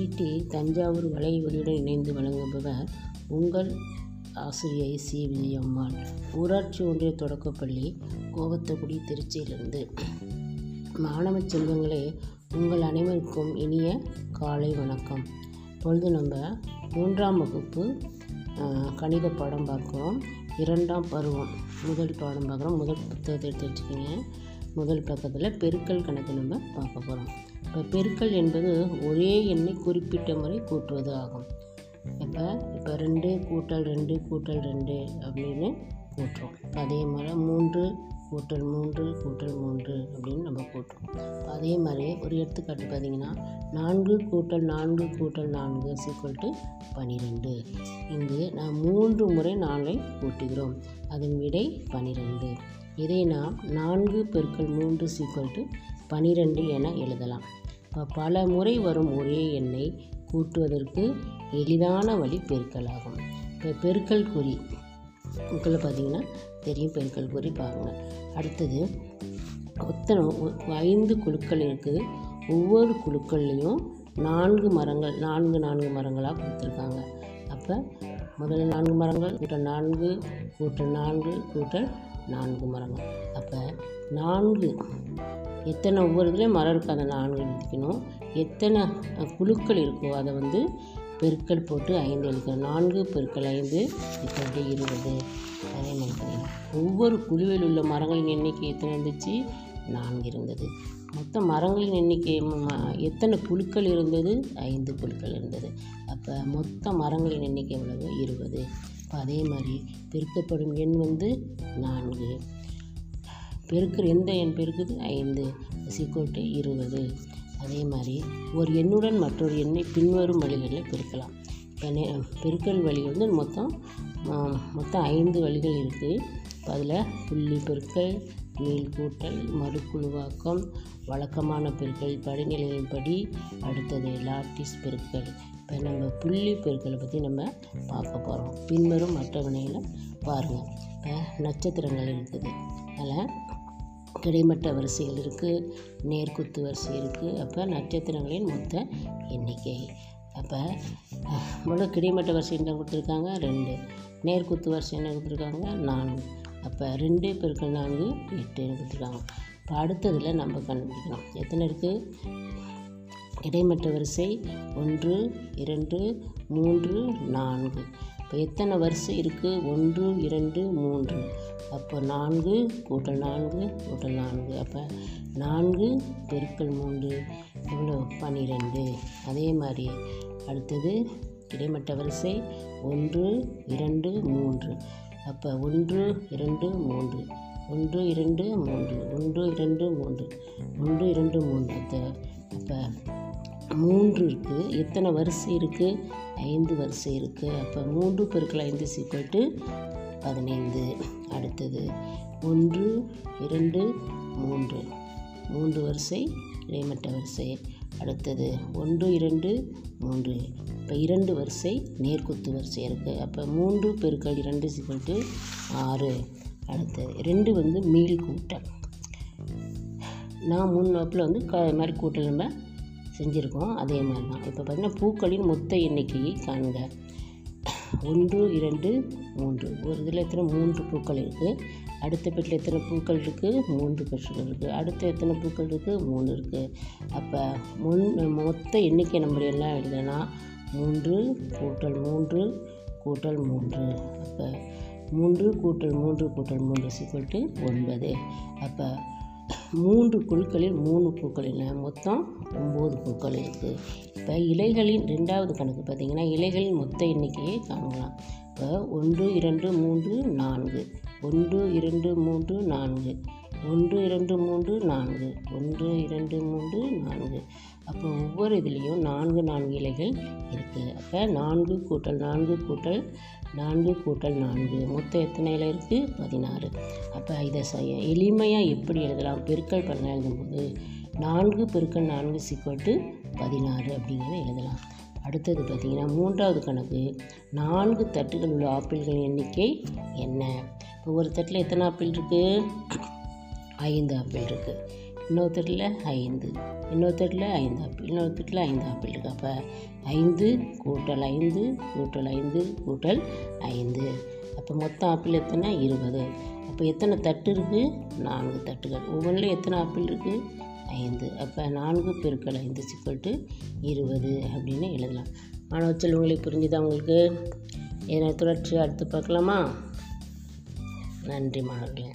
DD Thanjavur வலைவலியுடன் இணைந்து வழங்குபவர் உங்கள் ஆசிரியை சி விஜயம்மாள் ஊராட்சி ஒன்றிய தொடக்கப்பள்ளி கோவத்தக்குடி திருச்சியிலிருந்து. மாணவ செல்வங்களே உங்கள் அனைவருக்கும் இனிய காலை வணக்கம். பொழுது நம்ம மூன்றாம் வகுப்பு கணித பாடம் பார்க்குறோம். இரண்டாம் பருவம். முதல் பாடம் பார்க்குறோம். முதல் புத்தகத்தை எடுத்து வச்சுக்கோங்க. முதல் பக்கத்தில் பெருக்கல் கணக்கு நம்ம பார்க்க போகிறோம் இப்போ பெருக்கல் என்பது ஒரே எண்ணை குறிப்பிட்ட முறை கூட்டுவது ஆகும். இப்போ இப்போ ரெண்டு கூட்டல் ரெண்டு கூட்டல் ரெண்டு அப்படின்னு கூட்டுறோம். அதே மாதிரி மூன்று கூட்டல் மூன்று கூட்டல் மூன்று அப்படின்னு நம்ம கூட்டுறோம். அதே மாதிரியே ஒரு எடுத்துக்காட்டு பார்த்தீங்கன்னா நான்கு கூட்டல் நான்கு கூட்டல் நான்கு சீக்குவல் டு பன்னிரெண்டு இங்கு நாம் மூன்று முறை நாளை கூட்டுகிறோம். அதன் விடை பன்னிரெண்டு இதை நாம் நான்கு பெருக்கள் மூன்று சீக்குவல் டு பனிரெண்டு என எழுதலாம். இப்போ பல முறை வரும் ஒரே எண்ணை கூட்டுவதற்கு எளிதான வழி பெருக்கலாகும். இப்போ பெருக்கல் குறி. உங்களை பார்த்தீங்கன்னா தெரியும் பெருக்கல் குறி பாருங்கள் அடுத்தது ஒத்தனை ஐந்து குழுக்கள் இருக்குது. ஒவ்வொரு குழுக்கள்லேயும் நான்கு மரங்கள் நான்கு நான்கு மரங்களாக கொடுத்துருக்காங்க. அப்போ முதல்ல நான்கு மரங்கள் கூட்டல் நான்கு கூட்டல் நான்கு கூட்டல் நான்கு மரங்கள். அப்போ நான்கு எத்தனை ஒவ்வொரு இதுலேயும் மரம் இருக்கும் அதை நான்கு எழுதிக்கணும் எத்தனை குழுக்கள் இருக்கோ அதை வந்து பெருக்கல் போட்டு ஐந்து எழுதிக்கணும் நான்கு பெருக்கள் ஐந்து இப்போ இருபது? அதே மாதிரி. ஒவ்வொரு குழுவில் உள்ள மரங்களின் எண்ணிக்கை எத்தனை இருந்துச்சு? நான்கு இருந்தது. மொத்த மரங்களின் எண்ணிக்கை எத்தனை புழுக்கள் இருந்தது? ஐந்து புழுக்கள் இருந்தது. அப்போ மொத்த மரங்களின் எண்ணிக்கை எவ்வளவு? இருபது. இப்போ அதே மாதிரி பெருக்கப்படும் எண் வந்து நான்கு. பெருக்கிற எந்த எண் பெருக்குது? ஐந்து. சீக்கோட்டு இருபது. அதே மாதிரி ஒரு எண்ணுடன் மற்றொரு எண்ணை பின்வரும் வழிகளில் பெருக்கலாம். இப்போ பெருக்கல் வழி வந்து மொத்தம் மொத்தம் ஐந்து வழிகள் இருக்குது அதில் புள்ளி பெருக்கல் மீள் கூட்டல் மறுக்குழுவாக்கம் வழக்கமான பெருக்கல் படிநிலையின்படி அடுத்தது லாட்டிஸ் பெருக்கல். இப்போ நம்ம புள்ளி பெருக்கலை பற்றி நம்ம பார்க்க போகிறோம் பின்வரும் அட்டவணையில் பாருங்கள் இப்போ நட்சத்திரங்கள் இருக்குது. அதில் கிடைமட்ட வரிசையில் இருக்குது நேர்குத்து வரிசை இருக்குது அப்போ நட்சத்திரங்களின் மொத்த எண்ணிக்கை. அப்போ முழு கிடைமட்ட வரிசை என்ன கொடுத்துருக்காங்க? ரெண்டு. நேர்குத்து வரிசை என்ன கொடுத்துருக்காங்க? நான்கு. அப்போ ரெண்டு பெருக்கள் நான்கு எட்டுன்னு கொடுத்துருக்காங்க. இப்போ அடுத்ததில் நம்ம கண்டுபிடிக்கணும். எத்தனை இருக்குது இடைமட்ட வரிசை ஒன்று இரண்டு மூன்று நான்கு. இப்போ எத்தனை வரிசை இருக்குது ஒன்று இரண்டு மூன்று. அப்போ நான்கு கூட்டல் நான்கு கூட்டல் நான்கு. அப்போ நான்கு பெருக்கல் மூன்று இவ்வளோ பன்னிரெண்டு அதே மாதிரி. அடுத்தது கிடைமட்ட வரிசை ஒன்று இரண்டு மூன்று. அப்போ ஒன்று இரண்டு மூன்று. ஒன்று இரண்டு மூன்று. ஒன்று இரண்டு மூன்று. ஒன்று இரண்டு மூன்று. அப்போ மூன்று இருக்குது எத்தனை வரிசை இருக்குது ஐந்து வரிசை இருக்குது அப்போ மூன்று பெருக்கள் ஐந்து சீக்கிரட்டு பதினைந்து. அடுத்தது ஒன்று இரண்டு மூன்று. மூன்று வரிசை கிடைமட்ட வரிசை. அடுத்தது ஒன்று இரண்டு மூன்று. இப்போ இரண்டு வரிசை நேர்குத்து வரிசை இருக்குது அப்போ மூன்று பெருக்கள் இரண்டு சீக்கிரட்டு ஆறு. அடுத்தது ரெண்டு வந்து மீள் கூட்டல். நான் மூணு வகுப்பில் வந்து க மாதிரி கூட்டல் நம்ம செஞ்சுருக்கோம். அதே மாதிரி தான் இப்போ பார்த்திங்கன்னா பூக்களின் மொத்த எண்ணிக்கையை காண்க. ஒன்று இரண்டு மூன்று. ஒரு இதில் எத்தனை? மூன்று பூக்கள் இருக்குது அடுத்த பெட்டில் எத்தனை பூக்கள் இருக்குது மூன்று பெட்டில் இருக்குது அடுத்த எத்தனை பூக்கள் இருக்குது மூணு இருக்குது அப்போ முன் மொத்த எண்ணிக்கை நம்ம எல்லாம் எழுதுனா மூன்று கூட்டல் மூன்று கூட்டல் மூன்று. அப்போ மூன்று கூட்டல் மூன்று கூட்டல் மூன்று சீக்கிரம் டு ஒன்பது. அப்போ மூன்று குழுக்களில் மூணு பூக்கள் இல்லை. மொத்தம் ஒம்பது பூக்கள் இருக்குது இப்போ இலைகளின் ரெண்டாவது கணக்கு பார்த்திங்கன்னா இலைகளின் மொத்த எண்ணிக்கையை காணலாம். இப்போ ஒன்று இரண்டு மூன்று நான்கு. ஒன்று இரண்டு மூன்று நான்கு. ஒன்று இரண்டு மூன்று நான்கு. ஒன்று இரண்டு மூன்று நான்கு. அப்போ ஒவ்வொரு இதுலேயும் நான்கு நான்கு இலைகள் இருக்குது அப்போ நான்கு கூட்டல் நான்கு கூட்டல் நான்கு கூட்டல் நான்கு. மொத்தம் எத்தனை இலை இருக்குது பதினாறு. அப்போ இதை செய்ய எளிமையாக எப்படி எழுதலாம்? பெருக்கல் பண்ண எழுதும்போது நான்கு பெருக்கல் நான்கு சிக்கோட்டு பதினாறு அப்படிங்கிறத எழுதலாம். அடுத்தது பார்த்திங்கன்னா மூன்றாவது கணக்கு. நான்கு தட்டுகள் உள்ள ஆப்பிள்களின் எண்ணிக்கை என்ன? இப்போ ஒரு தட்டில் எத்தனை ஆப்பிள் இருக்குது ஐந்து ஆப்பிள் இருக்குது இன்னொருத்தரில் ஐந்து இன்னொருத்தரில் ஐந்து ஆப்பிள் இன்னொரு தட்டில் ஐந்து ஆப்பிள் இருக்குது அப்போ ஐந்து கூட்டல் ஐந்து கூட்டல் ஐந்து கூட்டல் ஐந்து. அப்போ மொத்தம் ஆப்பிள் எத்தனை? இருபது. அப்போ எத்தனை தட்டு இருக்குது நான்கு தட்டுகள். ஒவ்வொன்றில் எத்தனை ஆப்பிள் இருக்குது ஐந்து. அப்போ நான்கு பெருக்கள் ஐந்து சிக்கல்ட்டு இருபது அப்படின்னு எழுதலாம். மாணவ செல்வங்களுக்கு புரிஞ்சுதா உங்களுக்கு? இதனை தொடர்ச்சி அடுத்து பார்க்கலாமா? நன்றி மாணவர்களே.